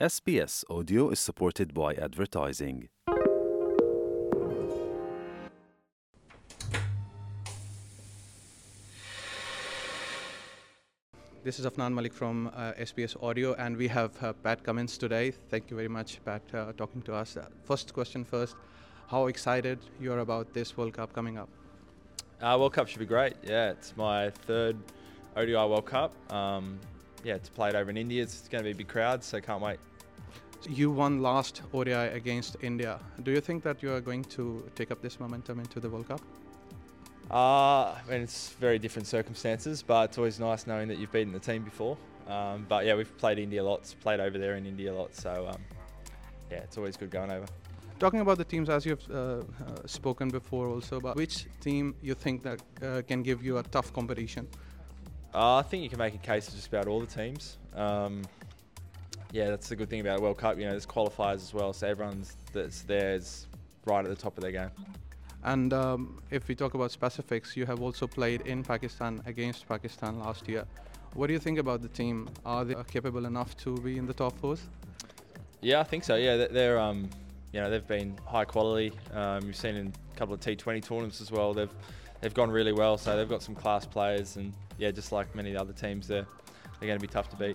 Afnan Malik from S P S audio and we he Pat comments today thank you very much Pat talking to فسٹن first how excited your about this world cup coming last over against India do you think that you are going to take upon which team you call tough competition اک about specifics you have also applied in Pakistan against Pakistan last year where you think about the they are capable in of to be in the tops یادین ہاکھ والی سم خاص پائے میں نے